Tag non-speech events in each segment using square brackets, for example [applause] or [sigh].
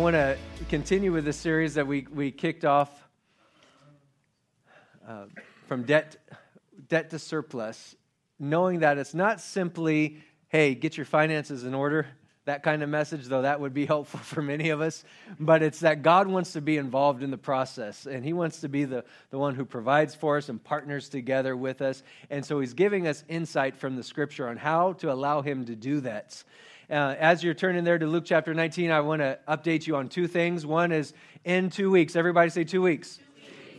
want to continue with the series that we, we kicked off uh, from debt, debt to surplus, knowing that it's not simply, hey, get your finances in order that kind of message, though that would be [laughs] helpful for many of us. But it's that God wants to be involved in the process, and He wants to be the, the one who provides for us and partners together with us. And so He's giving us insight from the scripture on how to allow Him to do that. Uh, as you're turning there to Luke chapter 19, I want to update you on two things. One is in two weeks. Everybody say two weeks.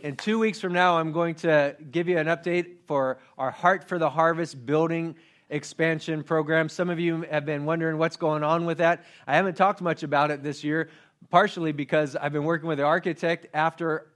In two weeks from now, I'm going to give you an update for our Heart for the Harvest building expansion program. Some of you have been wondering what's going on with that. I haven't talked much about it this year, partially because I've been working with the architect after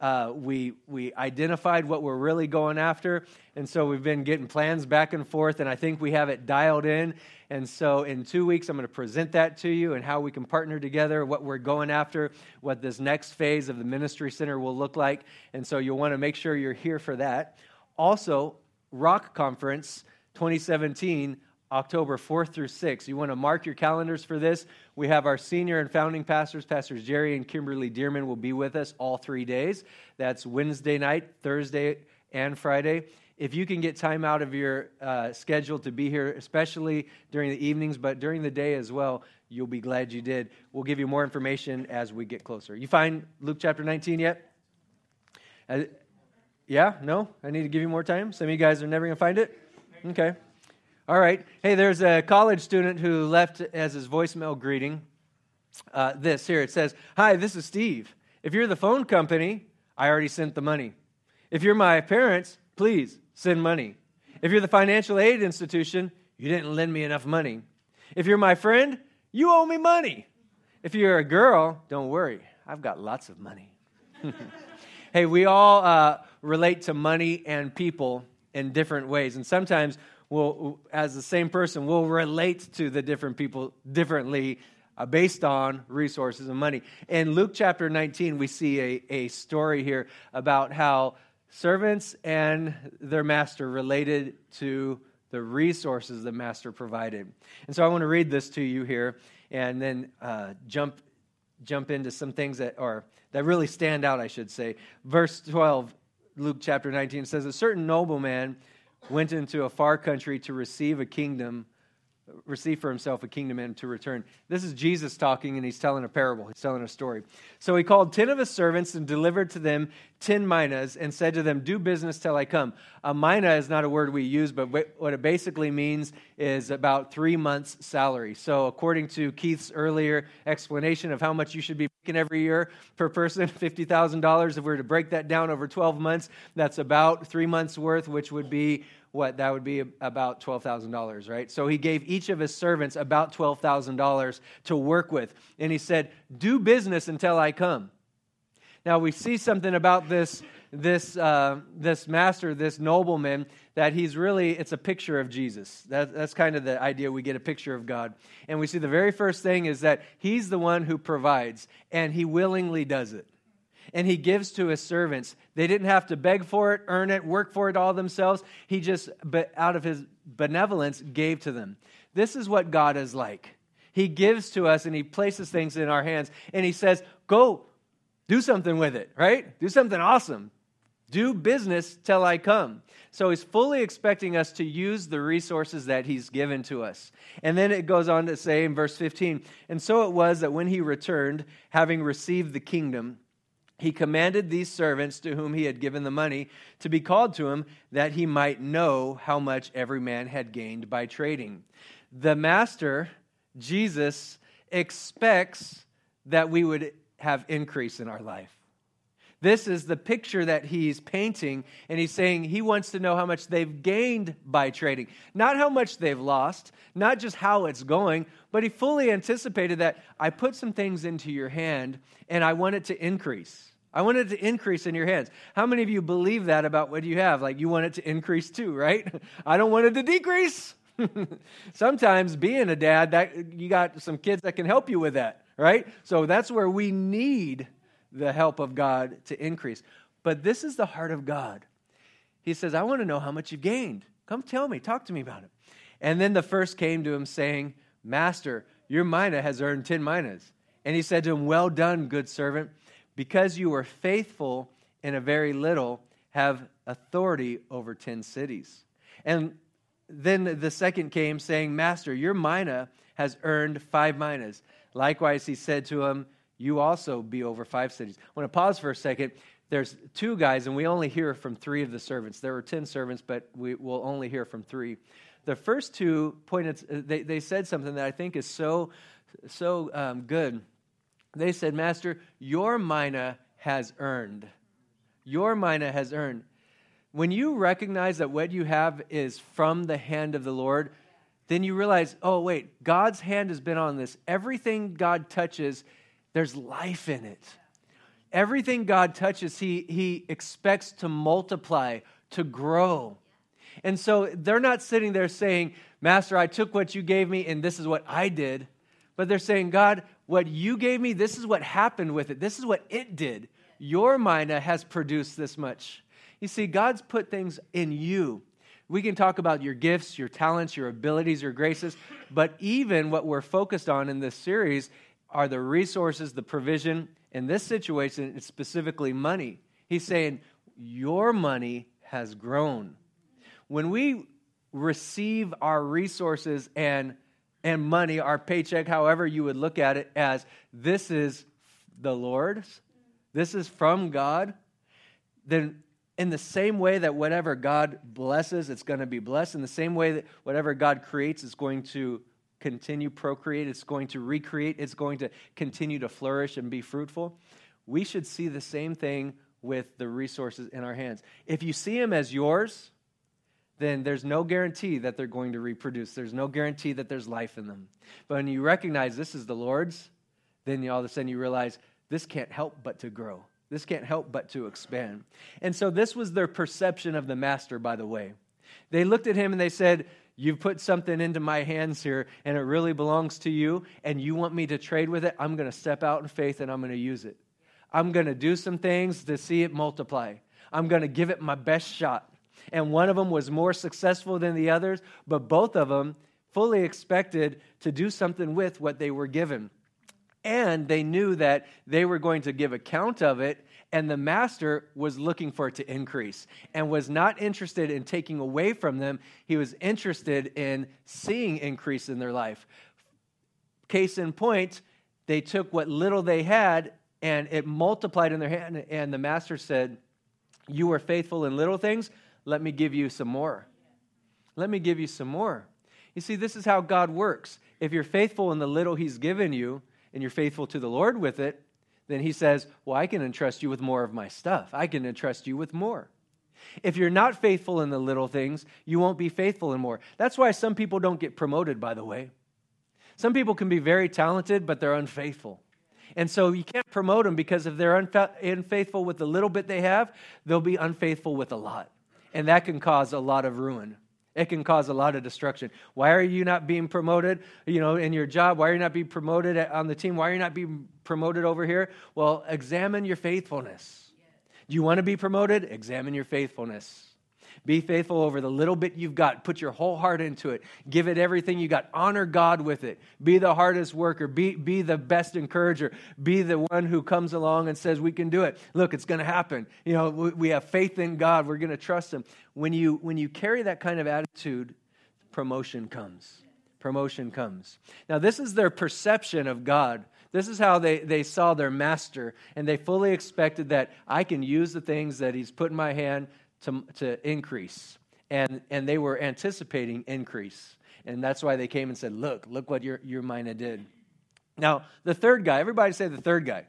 uh, we we identified what we're really going after, and so we've been getting plans back and forth, and I think we have it dialed in. And so, in two weeks, I'm going to present that to you and how we can partner together, what we're going after, what this next phase of the ministry center will look like. And so, you'll want to make sure you're here for that. Also, Rock Conference 2017, October 4th through 6th. You want to mark your calendars for this. We have our senior and founding pastors, Pastors Jerry and Kimberly Dirmann, will be with us all three days. That's Wednesday night, Thursday, and Friday. If you can get time out of your uh, schedule to be here, especially during the evenings, but during the day as well, you'll be glad you did. We'll give you more information as we get closer. You find Luke chapter 19 yet? Uh, yeah? No? I need to give you more time? Some of you guys are never going to find it? Okay. All right. Hey, there's a college student who left as his voicemail greeting uh, this here. It says, Hi, this is Steve. If you're the phone company, I already sent the money. If you're my parents, please send money. If you're the financial aid institution, you didn't lend me enough money. If you're my friend, you owe me money. If you're a girl, don't worry, I've got lots of money. [laughs] hey, we all uh, relate to money and people in different ways. And sometimes we'll, as the same person, we'll relate to the different people differently uh, based on resources and money. In Luke chapter 19, we see a, a story here about how servants and their master related to the resources the master provided. And so I want to read this to you here and then uh, jump jump into some things that are that really stand out, I should say. Verse 12 Luke chapter 19 says, A certain nobleman went into a far country to receive a kingdom receive for himself a kingdom and to return. This is Jesus talking, and he's telling a parable. He's telling a story. So he called ten of his servants and delivered to them ten minas and said to them, Do business till I come. A mina is not a word we use, but what it basically means is about three months' salary. So according to Keith's earlier explanation of how much you should be making every year per person, [laughs] $50,000, if we were to break that down over 12 months, that's about three months' worth, which would be what that would be about $12,000, right? So he gave each of his servants about $12,000 to work with. And he said, Do business until I come. Now we see something about this, this, uh, this master, this nobleman, that he's really, it's a picture of Jesus. That, that's kind of the idea. We get a picture of God. And we see the very first thing is that he's the one who provides, and he willingly does it and he gives to his servants. They didn't have to beg for it, earn it, work for it all themselves. He just, but out of his benevolence, gave to them. This is what God is like. He gives to us and he places things in our hands and he says, Go, do something with it, right? Do something awesome. Do business till I come. So he's fully expecting us to use the resources that he's given to us. And then it goes on to say in verse 15, and so it was that when he returned, having received the kingdom, he commanded these servants to whom he had given the money to be called to him that he might know how much every man had gained by trading. The master, Jesus, expects that we would have increase in our life. This is the picture that he's painting, and he's saying he wants to know how much they've gained by trading. Not how much they've lost, not just how it's going, but he fully anticipated that I put some things into your hand and I want it to increase. I want it to increase in your hands. How many of you believe that about what you have? Like you want it to increase too, right? [laughs] I don't want it to decrease. [laughs] Sometimes being a dad, that you got some kids that can help you with that, right? So that's where we need the help of God to increase. But this is the heart of God. He says, I want to know how much you've gained. Come tell me, talk to me about it. And then the first came to him, saying, Master, your mina has earned 10 minas. And he said to him, Well done, good servant, because you were faithful in a very little, have authority over 10 cities. And then the second came, saying, Master, your mina has earned five minas. Likewise, he said to him, You also be over five cities. I want to pause for a second. There's two guys, and we only hear from three of the servants. There were 10 servants, but we will only hear from three. The first two pointed, they, they said something that I think is so, so um, good. They said, Master, your mina has earned. Your mina has earned. When you recognize that what you have is from the hand of the Lord, then you realize, oh, wait, God's hand has been on this. Everything God touches, there's life in it. Everything God touches, he, he expects to multiply, to grow. And so they're not sitting there saying, Master, I took what you gave me and this is what I did. But they're saying, God, what you gave me, this is what happened with it. This is what it did. Your mina has produced this much. You see, God's put things in you we can talk about your gifts, your talents, your abilities, your graces, but even what we're focused on in this series are the resources, the provision. In this situation, it's specifically money. He's saying, Your money has grown. When we receive our resources and and money, our paycheck, however you would look at it, as this is the Lord's, this is from God, then in the same way that whatever God blesses, it's going to be blessed. In the same way that whatever God creates is going to continue procreate, it's going to recreate, it's going to continue to flourish and be fruitful. We should see the same thing with the resources in our hands. If you see them as yours, then there's no guarantee that they're going to reproduce. There's no guarantee that there's life in them. But when you recognize this is the Lord's, then all of a sudden you realize this can't help but to grow. This can't help but to expand. And so this was their perception of the master, by the way. They looked at him and they said, You've put something into my hands here, and it really belongs to you, and you want me to trade with it. I'm going to step out in faith and I'm going to use it. I'm going to do some things to see it multiply. I'm going to give it my best shot. And one of them was more successful than the others, but both of them fully expected to do something with what they were given. And they knew that they were going to give account of it and the master was looking for it to increase and was not interested in taking away from them. He was interested in seeing increase in their life. Case in point they took what little they had and it multiplied in their hand and the master said you were faithful in little things let me give you some more let me give you some more you see this is how god works if you're faithful in the little he's given you and you're faithful to the Lord with it, then he says, Well, I can entrust you with more of my stuff. I can entrust you with more. If you're not faithful in the little things, you won't be faithful in more. That's why some people don't get promoted, by the way. Some people can be very talented, but they're unfaithful. And so you can't promote them because if they're unfaithful with the little bit they have, they'll be unfaithful with a lot. And that can cause a lot of ruin. It can cause a lot of destruction. Why are you not being promoted, you know, in your job? Why are you not being promoted on the team? Why are you not being promoted over here? Well, examine your faithfulness. Do you want to be promoted? Examine your faithfulness. Be faithful over the little bit you've got. Put your whole heart into it. Give it everything you got. Honor God with it. Be the hardest worker. Be, be the best encourager. Be the one who comes along and says, We can do it. Look, it's going to happen. You know, we, have faith in God. We're going to trust Him. When you, when you carry that kind of attitude, promotion comes. Promotion comes. Now, this is their perception of God. This is how they, they saw their master, and they fully expected that I can use the things that he's put in my hand to, to increase. And, and they were anticipating increase. And that's why they came and said, Look, look what your, your mina did. Now, the third guy, everybody say the third guy.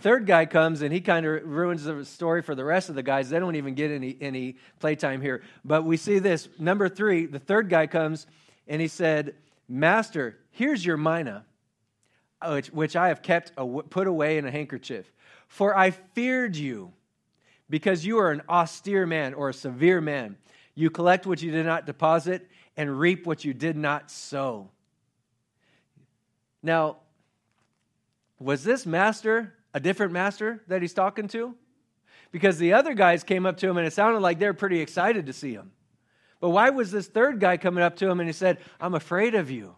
Third guy comes and he kind of ruins the story for the rest of the guys. They don't even get any, any playtime here. But we see this. Number three, the third guy comes and he said, Master, here's your mina, uh, which, which I have kept, a, put away in a handkerchief. For I feared you because you are an austere man or a severe man. You collect what you did not deposit and reap what you did not sow. Now, was this master a different master that he's talking to? Because the other guys came up to him and it sounded like they're pretty excited to see him. But why was this third guy coming up to him and he said, I'm afraid of you?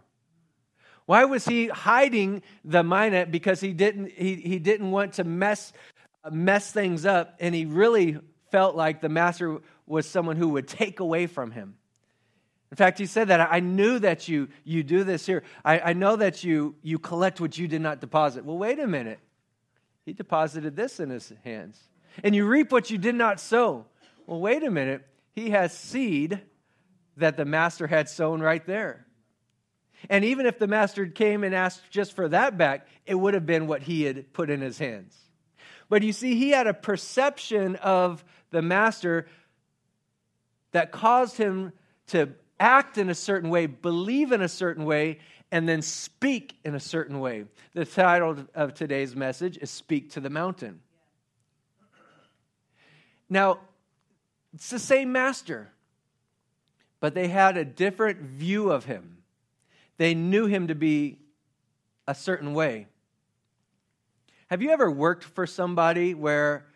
Why was he hiding the mina? Because he didn't, he, he didn't want to mess, mess things up, and he really felt like the master was someone who would take away from him. In fact, he said that I knew that you, you do this here. I, I know that you, you collect what you did not deposit. Well, wait a minute. He deposited this in his hands. And you reap what you did not sow. Well, wait a minute. He has seed that the master had sown right there. And even if the master came and asked just for that back, it would have been what he had put in his hands. But you see, he had a perception of the master that caused him to act in a certain way, believe in a certain way, and then speak in a certain way. The title of today's message is Speak to the Mountain. Now, it's the same master, but they had a different view of him. They knew him to be a certain way. Have you ever worked for somebody where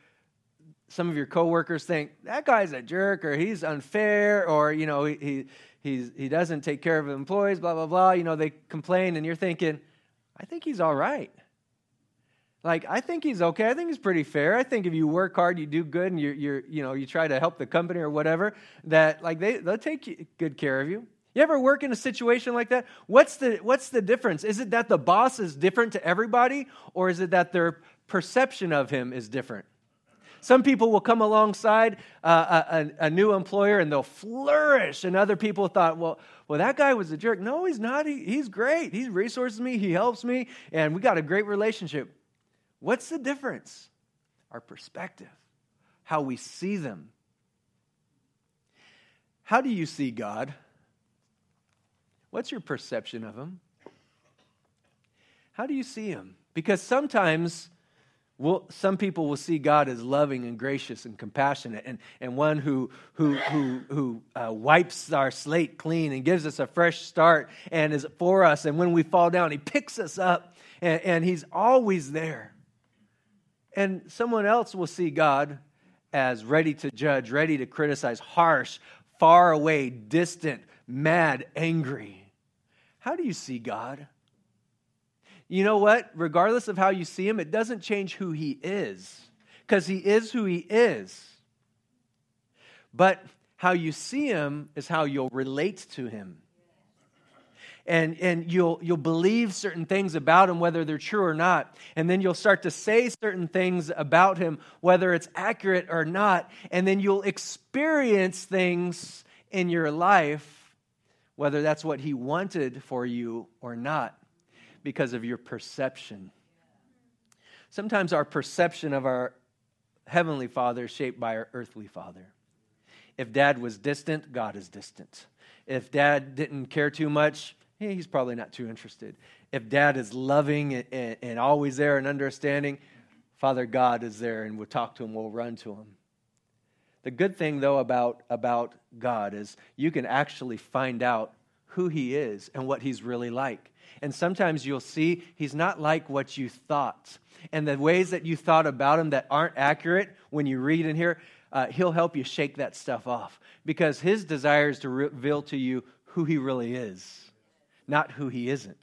some of your coworkers think that guy's a jerk or he's unfair or you know he, he's, he doesn't take care of employees, blah, blah, blah. You know, they complain, and you're thinking, I think he's all right. Like, I think he's okay. I think he's pretty fair. I think if you work hard, you do good, and you're, you're you know, you try to help the company or whatever, that, like, they, they'll take good care of you. You ever work in a situation like that? What's the, what's the difference? Is it that the boss is different to everybody, or is it that their perception of him is different? Some people will come alongside uh, a, a, new employer and they'll flourish. And other people thought, well, well, that guy was a jerk. No, he's not. He, he's great. He resources me. He helps me. And we got a great relationship. What's the difference? Our perspective, how we see them. How do you see God? What's your perception of Him? How do you see Him? Because sometimes We'll, some people will see God as loving and gracious and compassionate and, and one who, who, who, who uh, wipes our slate clean and gives us a fresh start and is for us. And when we fall down, he picks us up and, and he's always there. And someone else will see God as ready to judge, ready to criticize, harsh, far away, distant, mad, angry. How do you see God? you know what? Regardless of how you see him, it doesn't change who he is, because he is who he is. But how you see him is how you'll relate to him. And, and you'll, you'll believe certain things about him, whether they're true or not. And then you'll start to say certain things about him, whether it's accurate or not. And then you'll experience things in your life, whether that's what he wanted for you or not because of your perception. Sometimes our perception of our heavenly father is shaped by our earthly father. If dad was distant, God is distant. If dad didn't care too much, he's probably not too interested. If dad is loving and, and, and always there and understanding, Father God is there and we'll talk to him, we'll run to him. The good thing, though, about, about God is you can actually find out who he is and what he's really like. And sometimes you'll see he's not like what you thought. And the ways that you thought about him that aren't accurate, when you read in here, uh, he'll help you shake that stuff off because his desire is to reveal to you who he really is, not who he isn't.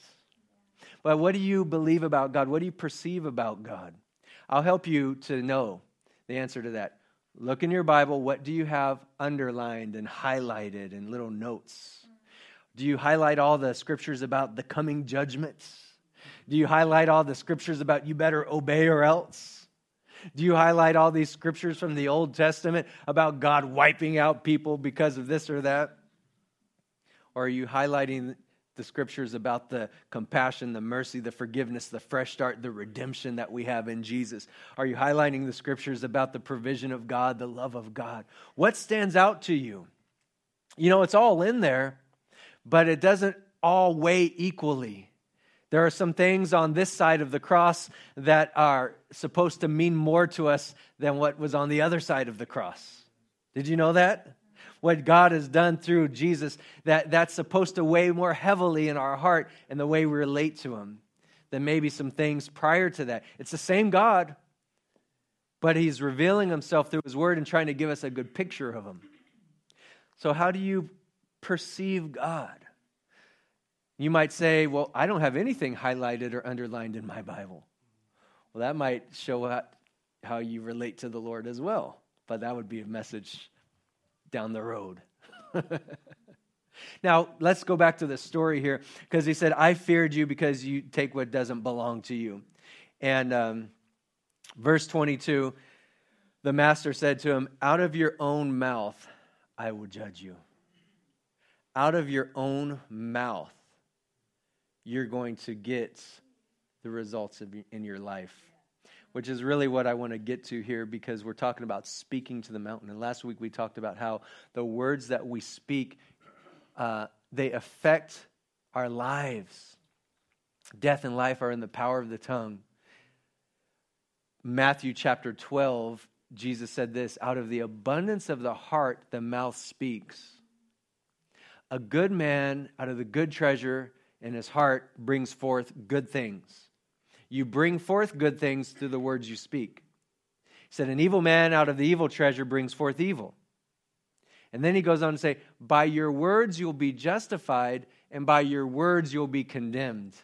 But what do you believe about God? What do you perceive about God? I'll help you to know the answer to that. Look in your Bible. What do you have underlined and highlighted in little notes? Do you highlight all the scriptures about the coming judgments? Do you highlight all the scriptures about you better obey or else? Do you highlight all these scriptures from the Old Testament about God wiping out people because of this or that? Or are you highlighting the scriptures about the compassion, the mercy, the forgiveness, the fresh start, the redemption that we have in Jesus? Are you highlighting the scriptures about the provision of God, the love of God? What stands out to you? You know, it's all in there, but it doesn't all weigh equally. There are some things on this side of the cross that are supposed to mean more to us than what was on the other side of the cross. Did you know that? What God has done through Jesus, that, that's supposed to weigh more heavily in our heart and the way we relate to Him than maybe some things prior to that. It's the same God, but He's revealing Himself through His Word and trying to give us a good picture of Him. So, how do you perceive God? You might say, Well, I don't have anything highlighted or underlined in my Bible. Well, that might show how you relate to the Lord as well, but that would be a message down the road. [laughs] now, let's go back to the story here because he said, I feared you because you take what doesn't belong to you. And um, verse 22 the master said to him, Out of your own mouth I will judge you. Out of your own mouth, you're going to get the results in your life, which is really what I want to get to here because we're talking about speaking to the mountain. And last week we talked about how the words that we speak, uh, they affect our lives. Death and life are in the power of the tongue. Matthew chapter 12 Jesus said this out of the abundance of the heart, the mouth speaks. A good man out of the good treasure in his heart brings forth good things. You bring forth good things through the words you speak. He said, An evil man out of the evil treasure brings forth evil. And then he goes on to say, By your words you'll be justified, and by your words you'll be condemned.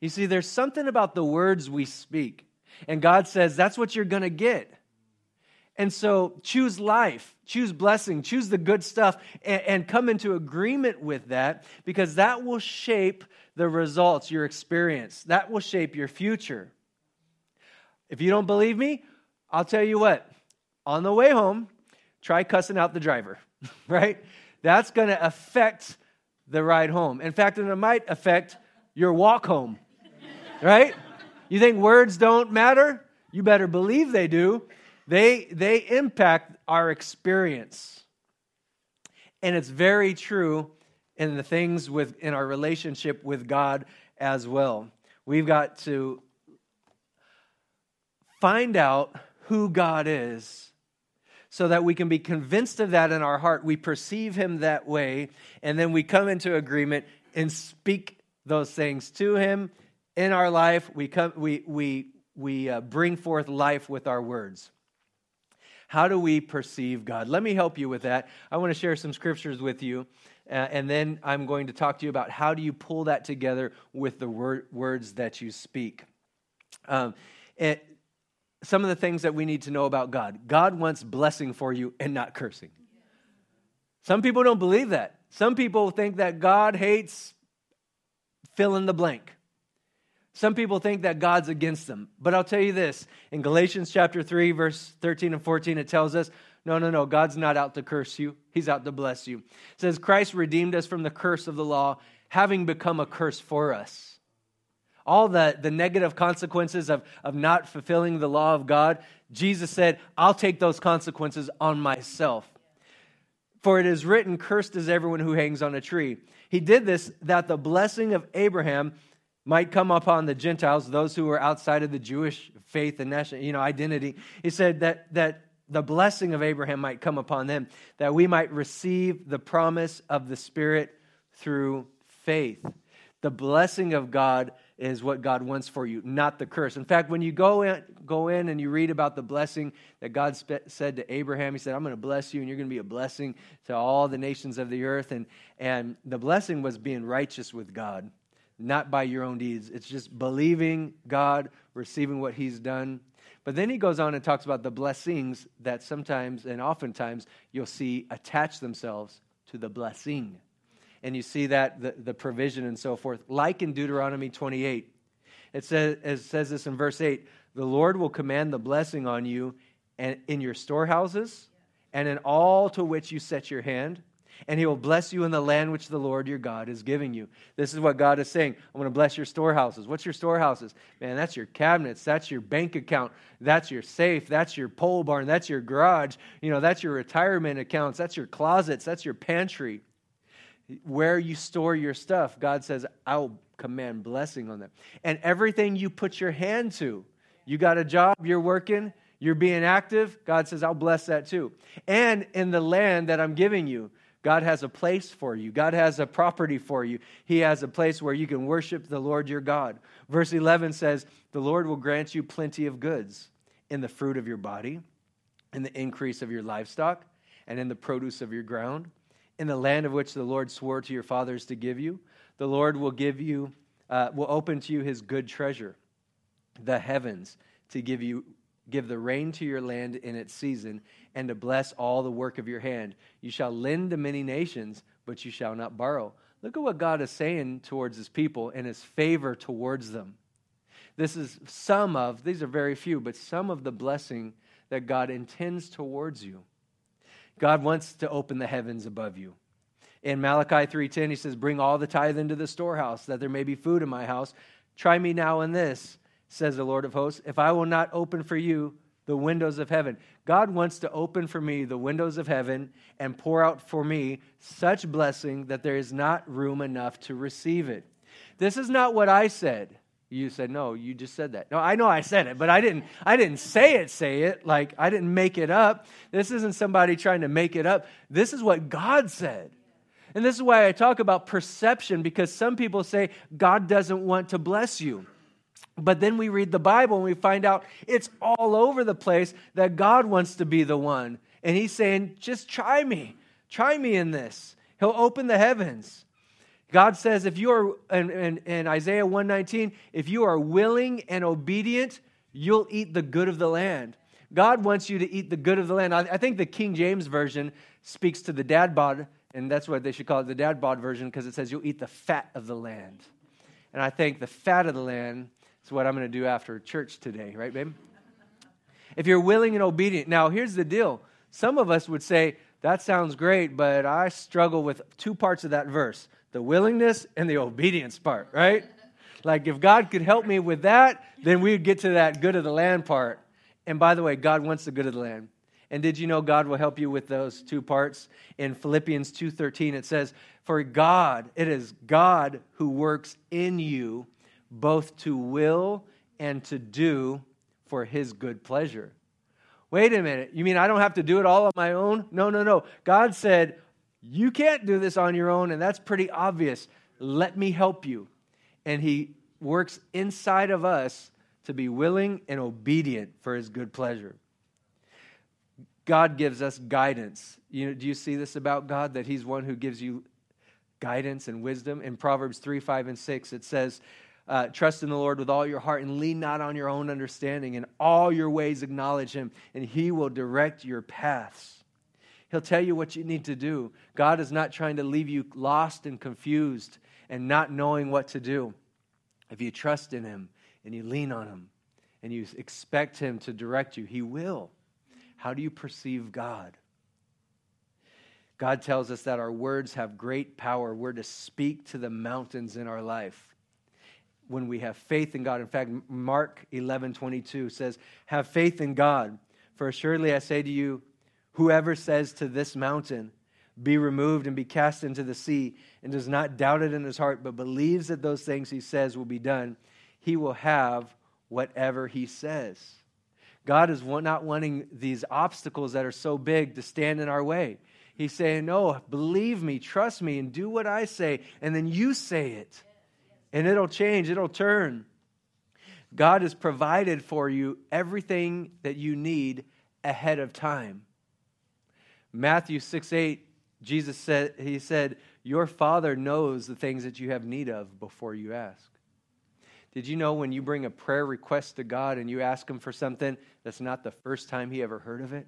You see, there's something about the words we speak. And God says, that's what you're going to get. And so choose life, choose blessing, choose the good stuff, and, and, come into agreement with that because that will shape the results, your experience. That will shape your future. If you don't believe me, I'll tell you what. On the way home, try cussing out the driver, [laughs] right? That's going to affect the ride home. In fact, it might affect your walk home, [laughs] right? You think words don't matter? You better believe they do. They, they impact our experience. And it's very true in the things with in our relationship with God as well. We've got to find out who God is so that we can be convinced of that in our heart. We perceive him that way, and then we come into agreement and speak those things to him in our life, we, come, we, we, we uh, bring forth life with our words. How do we perceive God? Let me help you with that. I want to share some scriptures with you, uh, and then I'm going to talk to you about how do you pull that together with the wor- words that you speak. Um, some of the things that we need to know about God God wants blessing for you and not cursing. Some people don't believe that. Some people think that God hates fill in the blank. Some people think that God's against them. But I'll tell you this in Galatians chapter 3, verse 13 and 14, it tells us no, no, no, God's not out to curse you, He's out to bless you. It says, Christ redeemed us from the curse of the law, having become a curse for us. All the, the negative consequences of, of not fulfilling the law of God, Jesus said, I'll take those consequences on myself. For it is written, Cursed is everyone who hangs on a tree. He did this that the blessing of Abraham might come upon the Gentiles, those who were outside of the Jewish faith and national, you know, identity. He said that, that the blessing of Abraham might come upon them, that we might receive the promise of the Spirit through faith. The blessing of God is what God wants for you, not the curse. In fact, when you go in, go in and you read about the blessing that God spe- said to Abraham, He said, I'm going to bless you and you're going to be a blessing to all the nations of the earth. And, and the blessing was being righteous with God not by your own deeds. It's just believing God, receiving what He's done. But then he goes on and talks about the blessings that sometimes and oftentimes you'll see attach themselves to the blessing. And you see that, the, the provision and so forth. Like in Deuteronomy 28, it says, it says this in verse 8 The Lord will command the blessing on you and in your storehouses and in all to which you set your hand and he will bless you in the land which the Lord your God is giving you. This is what God is saying. I'm going to bless your storehouses. What's your storehouses? Man, that's your cabinets, that's your bank account, that's your safe, that's your pole barn, that's your garage, you know, that's your retirement accounts, that's your closets, that's your pantry. Where you store your stuff, God says, I'll command blessing on them. And everything you put your hand to, you got a job, you're working, you're being active, God says, I'll bless that too. And in the land that I'm giving you, God has a place for you. God has a property for you. He has a place where you can worship the Lord your God. Verse 11 says, The Lord will grant you plenty of goods in the fruit of your body, in the increase of your livestock, and in the produce of your ground, in the land of which the Lord swore to your fathers to give you. The Lord will give you, uh, will open to you his good treasure, the heavens, to give you give the rain to your land in its season, and to bless all the work of your hand. You shall lend to many nations, but you shall not borrow. Look at what God is saying towards his people and his favor towards them. This is some of, these are very few, but some of the blessing that God intends towards you. God wants to open the heavens above you. In Malachi 3:10 he says, "Bring all the tithe into the storehouse that there may be food in my house. Try me now in this, says the Lord of hosts, if I will not open for you the windows of heaven. God wants to open for me the windows of heaven and pour out for me such blessing that there is not room enough to receive it. This is not what I said. You said no, you just said that. No, I know I said it, but I didn't I didn't say it, say it. Like I didn't make it up. This isn't somebody trying to make it up. This is what God said. And this is why I talk about perception because some people say God doesn't want to bless you. But then we read the Bible and we find out it's all over the place that God wants to be the one. And He's saying, just try me. Try me in this. He'll open the heavens. God says, if you are, in Isaiah 119, if you are willing and obedient, you'll eat the good of the land. God wants you to eat the good of the land. I, I think the King James Version speaks to the dad bod, and that's what they should call it the dad bod version because it says you'll eat the fat of the land. And I think the fat of the land is what I'm going to do after church today, right, babe? If you're willing and obedient. Now, here's the deal. Some of us would say, that sounds great, but I struggle with two parts of that verse the willingness and the obedience part, right? Like, if God could help me with that, then we'd get to that good of the land part. And by the way, God wants the good of the land. And did you know God will help you with those two parts? In Philippians 2:13 it says, "For God, it is God who works in you both to will and to do for his good pleasure. Wait a minute. You mean I don't have to do it all on my own? No, no, no. God said, You can't do this on your own, and that's pretty obvious. Let me help you. And he works inside of us to be willing and obedient for his good pleasure. God gives us guidance. You know, do you see this about God? That he's one who gives you guidance and wisdom. In Proverbs 3, 5, and 6, it says, uh, trust in the Lord with all your heart and lean not on your own understanding. In all your ways, acknowledge Him, and He will direct your paths. He'll tell you what you need to do. God is not trying to leave you lost and confused and not knowing what to do. If you trust in Him and you lean on Him and you expect Him to direct you, He will. How do you perceive God? God tells us that our words have great power. We're to speak to the mountains in our life when we have faith in God. In fact, Mark 11 22 says, Have faith in God, for assuredly I say to you, whoever says to this mountain, be removed and be cast into the sea, and does not doubt it in his heart, but believes that those things he says will be done, he will have whatever he says. God is not wanting these obstacles that are so big to stand in our way. He's saying, No, believe me, trust me, and do what I say, and then you say it and it'll change, it'll turn. God has provided for you everything that you need ahead of time. Matthew 6 8, Jesus said, He said, Your Father knows the things that you have need of before you ask. Did you know when you bring a prayer request to God and you ask Him for something, that's not the first time He ever heard of it?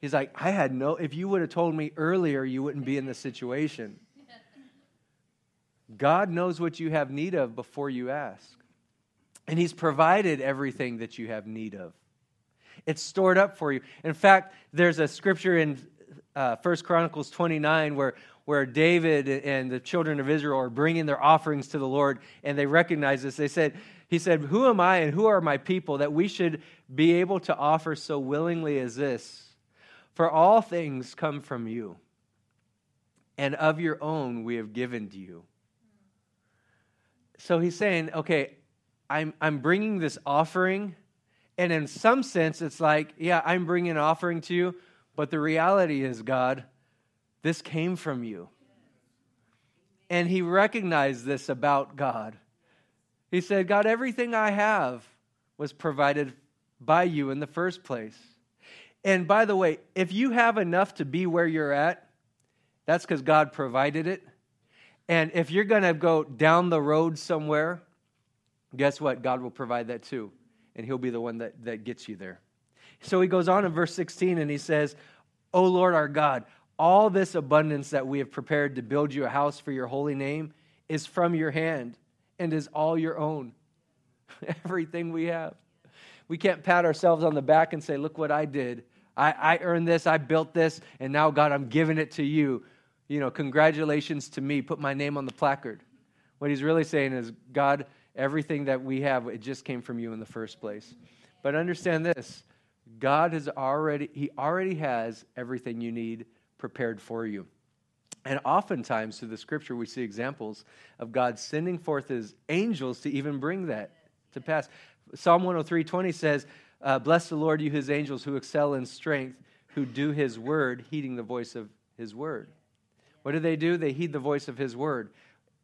He's like, I had no, if you would have told me earlier, you wouldn't be in this situation. God knows what you have need of before you ask. And He's provided everything that you have need of. It's stored up for you. In fact, there's a scripture in uh, 1 Chronicles 29 where, where David and the children of Israel are bringing their offerings to the Lord, and they recognize this. They said, He said, Who am I and who are my people that we should be able to offer so willingly as this? For all things come from you, and of your own we have given to you so he's saying, okay, I'm, I'm bringing this offering. And in some sense, it's like, yeah, I'm bringing an offering to you. But the reality is, God, this came from you. And he recognized this about God. He said, God, everything I have was provided by you in the first place. And by the way, if you have enough to be where you're at, that's because God provided it. And if you're going to go down the road somewhere, guess what? God will provide that too. And He'll be the one that, that gets you there. So he goes on in verse 16 and he says, O Lord our God, all this abundance that we have prepared to build you a house for your holy name is from your hand and is all your own. [laughs] Everything we have. We can't pat ourselves on the back and say, Look what I did. I, I earned this, I built this, and now, God, I'm giving it to you. You know, congratulations to me. Put my name on the placard. What he's really saying is, God, everything that we have, it just came from you in the first place. But understand this God has already, He already has everything you need prepared for you. And oftentimes through the scripture, we see examples of God sending forth his angels to even bring that to pass. Psalm 103 20 says, uh, Bless the Lord, you his angels who excel in strength, who do his word, heeding the voice of his word. What do they do? They heed the voice of his word.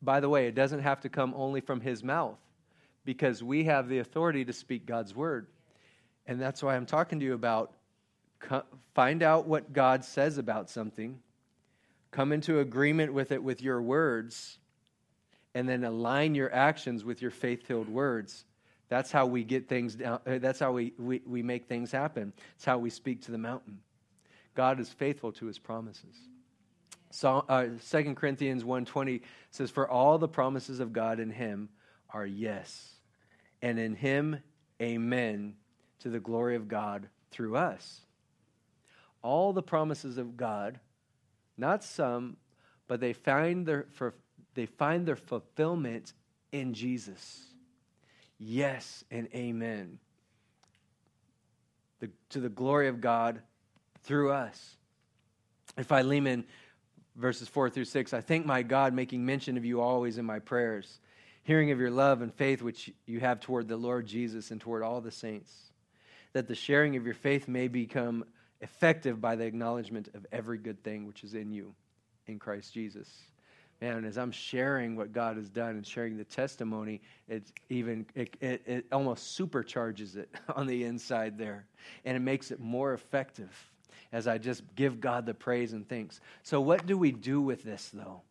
By the way, it doesn't have to come only from his mouth because we have the authority to speak God's word. And that's why I'm talking to you about find out what God says about something, come into agreement with it with your words, and then align your actions with your faith filled words. That's how we get things down. Uh, that's how we, we, we make things happen. It's how we speak to the mountain. God is faithful to his promises. So, uh, 2 Corinthians 1.20 says, For all the promises of God in him are yes, and in him, amen, to the glory of God through us. All the promises of God, not some, but they find their, for, they find their fulfillment in Jesus. Yes and amen. The, to the glory of God through us. In Philemon, verses 4 through 6, I thank my God, making mention of you always in my prayers, hearing of your love and faith which you have toward the Lord Jesus and toward all the saints, that the sharing of your faith may become effective by the acknowledgement of every good thing which is in you in Christ Jesus. Man, as I'm sharing what God has done and sharing the testimony, it's even it, it, it, almost supercharges it [laughs] on the inside there, and it makes it more effective as I just give God the praise and thanks. So, what do we do with this though?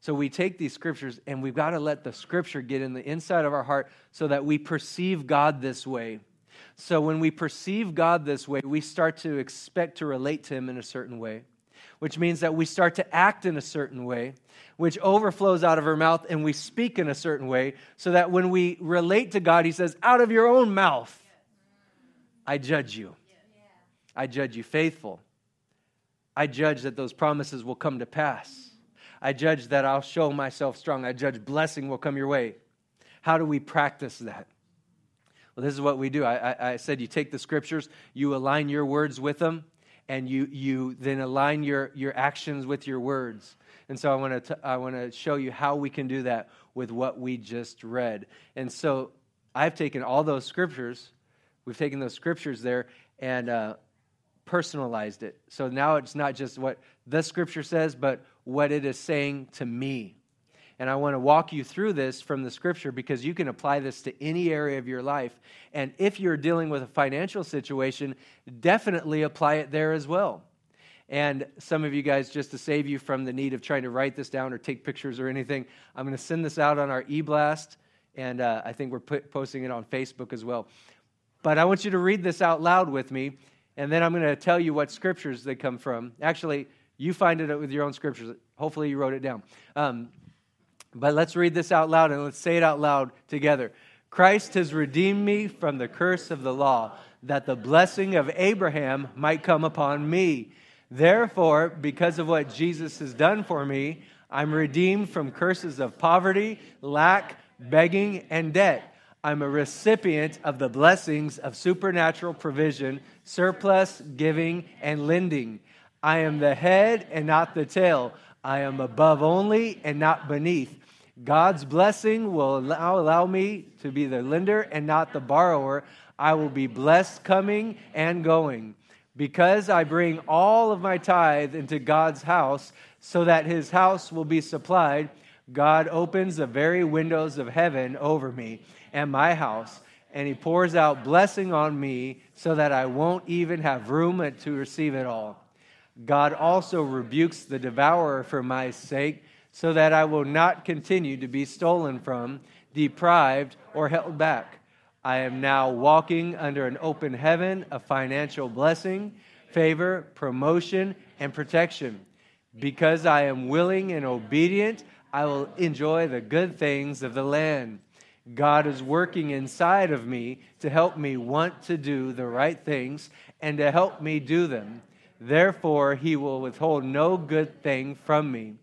So we take these scriptures and we've got to let the scripture get in the inside of our heart so that we perceive God this way. So when we perceive God this way, we start to expect to relate to Him in a certain way which means that we start to act in a certain way, which overflows out of our mouth, and we speak in a certain way, so that when we relate to God, He says, Out of your own mouth, I judge you. I judge you faithful. I judge that those promises will come to pass. I judge that I'll show myself strong. I judge blessing will come your way. How do we practice that? Well, this is what we do. I, I, I said you take the scriptures, you align your words with them, and you, you then align your, your actions with your words. And so I want to I want to show you how we can do that with what we just read. And so I've taken all those scriptures, we've taken those scriptures there and uh, personalized it. So now it's not just what the scripture says, but what it is saying to me. And I want to walk you through this from the scripture because you can apply this to any area of your life. And if you're dealing with a financial situation, definitely apply it there as well. And some of you guys, just to save you from the need of trying to write this down or take pictures or anything, I'm going to send this out on our e blast. And uh, I think we're put, posting it on Facebook as well. But I want you to read this out loud with me. And then I'm going to tell you what scriptures they come from. Actually, you find it with your own scriptures. Hopefully, you wrote it down. Um, but let's read this out loud and let's say it out loud together. Christ has redeemed me from the curse of the law, that the blessing of Abraham might come upon me. Therefore, because of what Jesus has done for me, I'm redeemed from curses of poverty, lack, begging, and debt. I'm a recipient of the blessings of supernatural provision, surplus, giving, and lending. I am the head and not the tail. I am above only and not beneath. God's blessing will allow, allow me to be the lender and not the borrower. I will be blessed coming and going. Because I bring all of my tithe into God's house so that his house will be supplied, God opens the very windows of heaven over me and my house and he pours out blessing on me so that I won't even have room to receive it all. God also rebukes the devourer for my sake so that I will not continue to be stolen from, deprived, or held back. I am now walking under an open heaven of financial blessing, favor, promotion, and protection. Because I am willing and obedient, I will enjoy the good things of the land. God is working inside of me to help me want to do the right things and to help me do them. Therefore, he will withhold no good thing from me.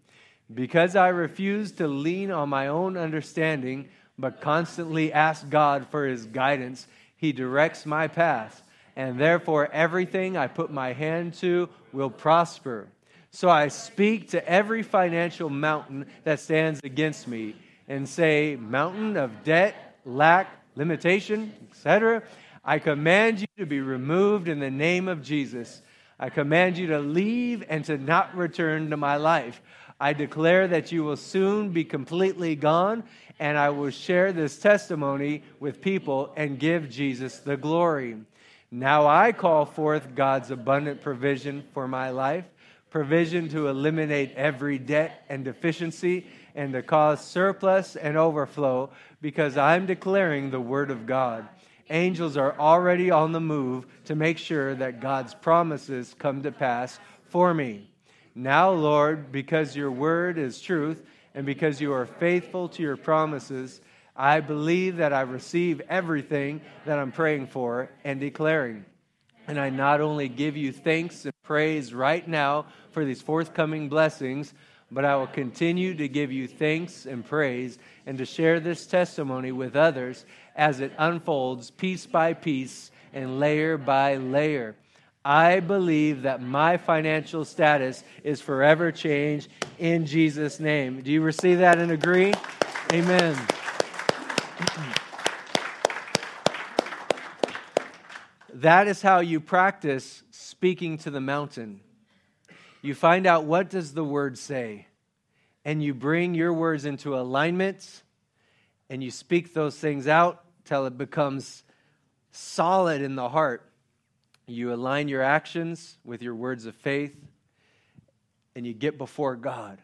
Because I refuse to lean on my own understanding, but constantly ask God for his guidance, he directs my path. And therefore, everything I put my hand to will prosper. So I speak to every financial mountain that stands against me and say, Mountain of debt, lack, limitation, etc., I command you to be removed in the name of Jesus. I command you to leave and to not return to my life. I declare that you will soon be completely gone, and I will share this testimony with people and give Jesus the glory. Now I call forth God's abundant provision for my life, provision to eliminate every debt and deficiency and to cause surplus and overflow because I'm declaring the word of God. Angels are already on the move to make sure that God's promises come to pass for me. Now, Lord, because your word is truth and because you are faithful to your promises, I believe that I receive everything that I'm praying for and declaring. And I not only give you thanks and praise right now for these forthcoming blessings, but I will continue to give you thanks and praise and to share this testimony with others as it unfolds piece by piece and layer by layer. I believe that my financial status is forever changed in Jesus' name. Do you receive that and agree? Amen. that is how you practice speaking to the mountain. You find out what does the word say, and you bring your words into alignment, and you speak those things out till it becomes solid in the heart. You align your actions with your words of faith, and you get before God.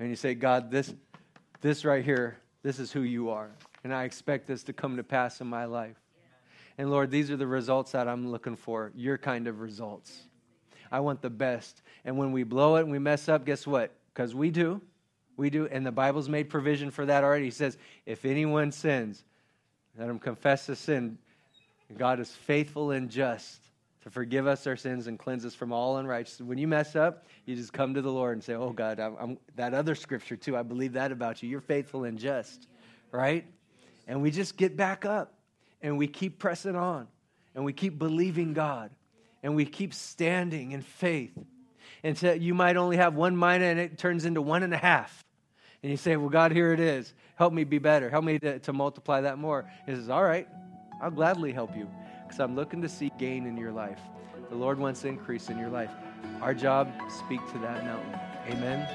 And you say, God, this, this right here, this is who you are. And I expect this to come to pass in my life. And Lord, these are the results that I'm looking for, your kind of results. I want the best. And when we blow it and we mess up, guess what? Because we do. We do. And the Bible's made provision for that already. He says, if anyone sins, let him confess the sin. God is faithful and just to forgive us our sins and cleanse us from all unrighteousness. When you mess up, you just come to the Lord and say, Oh, God, I'm, I'm, that other scripture too, I believe that about you. You're faithful and just, right? And we just get back up and we keep pressing on and we keep believing God and we keep standing in faith until you might only have one mina and it turns into one and a half. And you say, Well, God, here it is. Help me be better. Help me to, to multiply that more. He says, All right, I'll gladly help you because I'm looking to see gain in your life. The Lord wants increase in your life. Our job, speak to that mountain. Amen.